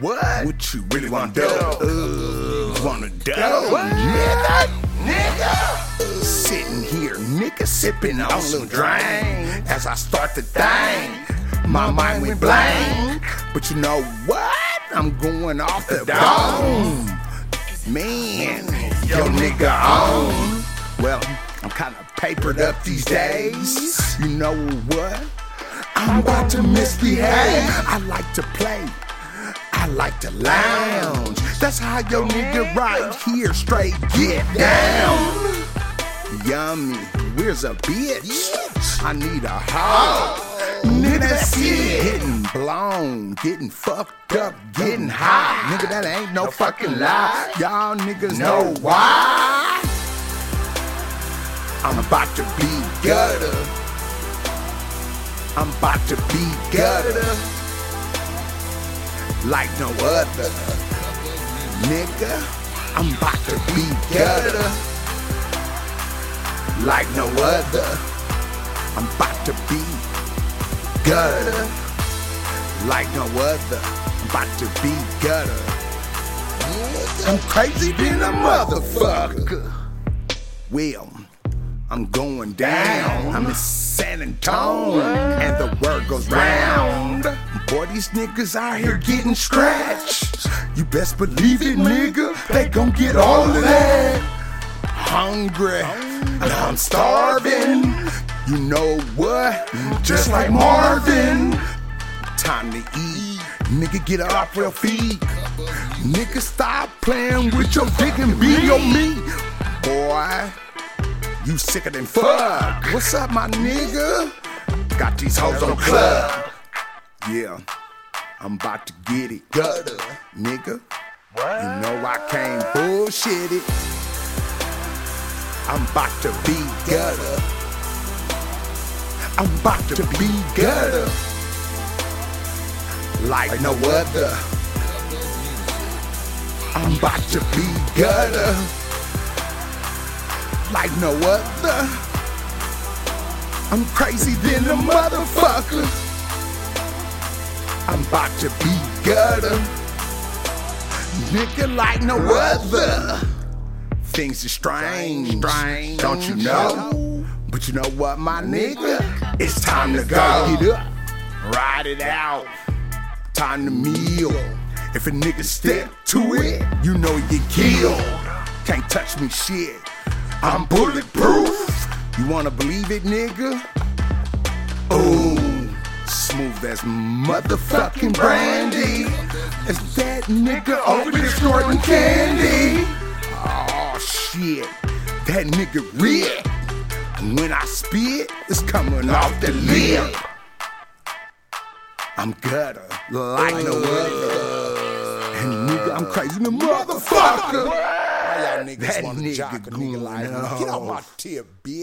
what? What you really want to do? Uh, wanna do? Nigga, nigga. Sitting here, nigga, sipping on some drink. As I start to think, my mind went blank. But you know what? I'm going off the dome. Man, yo nigga on. Well, I'm kinda papered up these days. You know what? I'm about to misbehave. I like to play. Like to lounge. That's how your nigga right here straight get down. Yummy, where's a bitch? I need a hoe. Nigga, that's it. Getting blown, getting fucked up, getting high. Nigga, that ain't no fucking lie. Y'all niggas know why. I'm about to be gutter. I'm about to be gutter. Like no other. Nigga, I'm about to be gutter. Like no other. I'm about to be gutter. Like no other. I'm about to be gutter. I'm crazy than a motherfucker. Well, I'm going down. I'm in San Antonio, and the word goes round. These niggas out here getting scratched. You best believe it, nigga. They gon' get all of that. Hungry, and I'm starving. You know what? Just like Marvin. Time to eat. Nigga, get off your feet. Nigga, stop playing with your dick and be on me. Boy, you sicker than fuck. What's up, my nigga? Got these hoes on the club. Yeah, I'm about to get it. Gutter, nigga. You know I can't bullshit it. I'm about to be gutter. I'm about to be gutter. Like no other. I'm about to be gutter. Like no other. I'm crazy than a motherfucker. I'm about to be gutter. Nigga like no other. Things are strange, strange, don't you know? But you know what, my nigga? It's time to go. Get up, ride it out. Time to meal. If a nigga step to it, you know you killed. Can't touch me shit. I'm bulletproof. You wanna believe it, nigga? Ooh, smooth as motherfucking brandy. Is that nigga over there snorting candy? Oh shit, that nigga red. And when I spit, it's coming off the lip. I'm gutter, like no other. And nigga, I'm crazy the motherfucker. Why y'all niggas That nigga jock a nigga like me? going Get off my tip, bitch.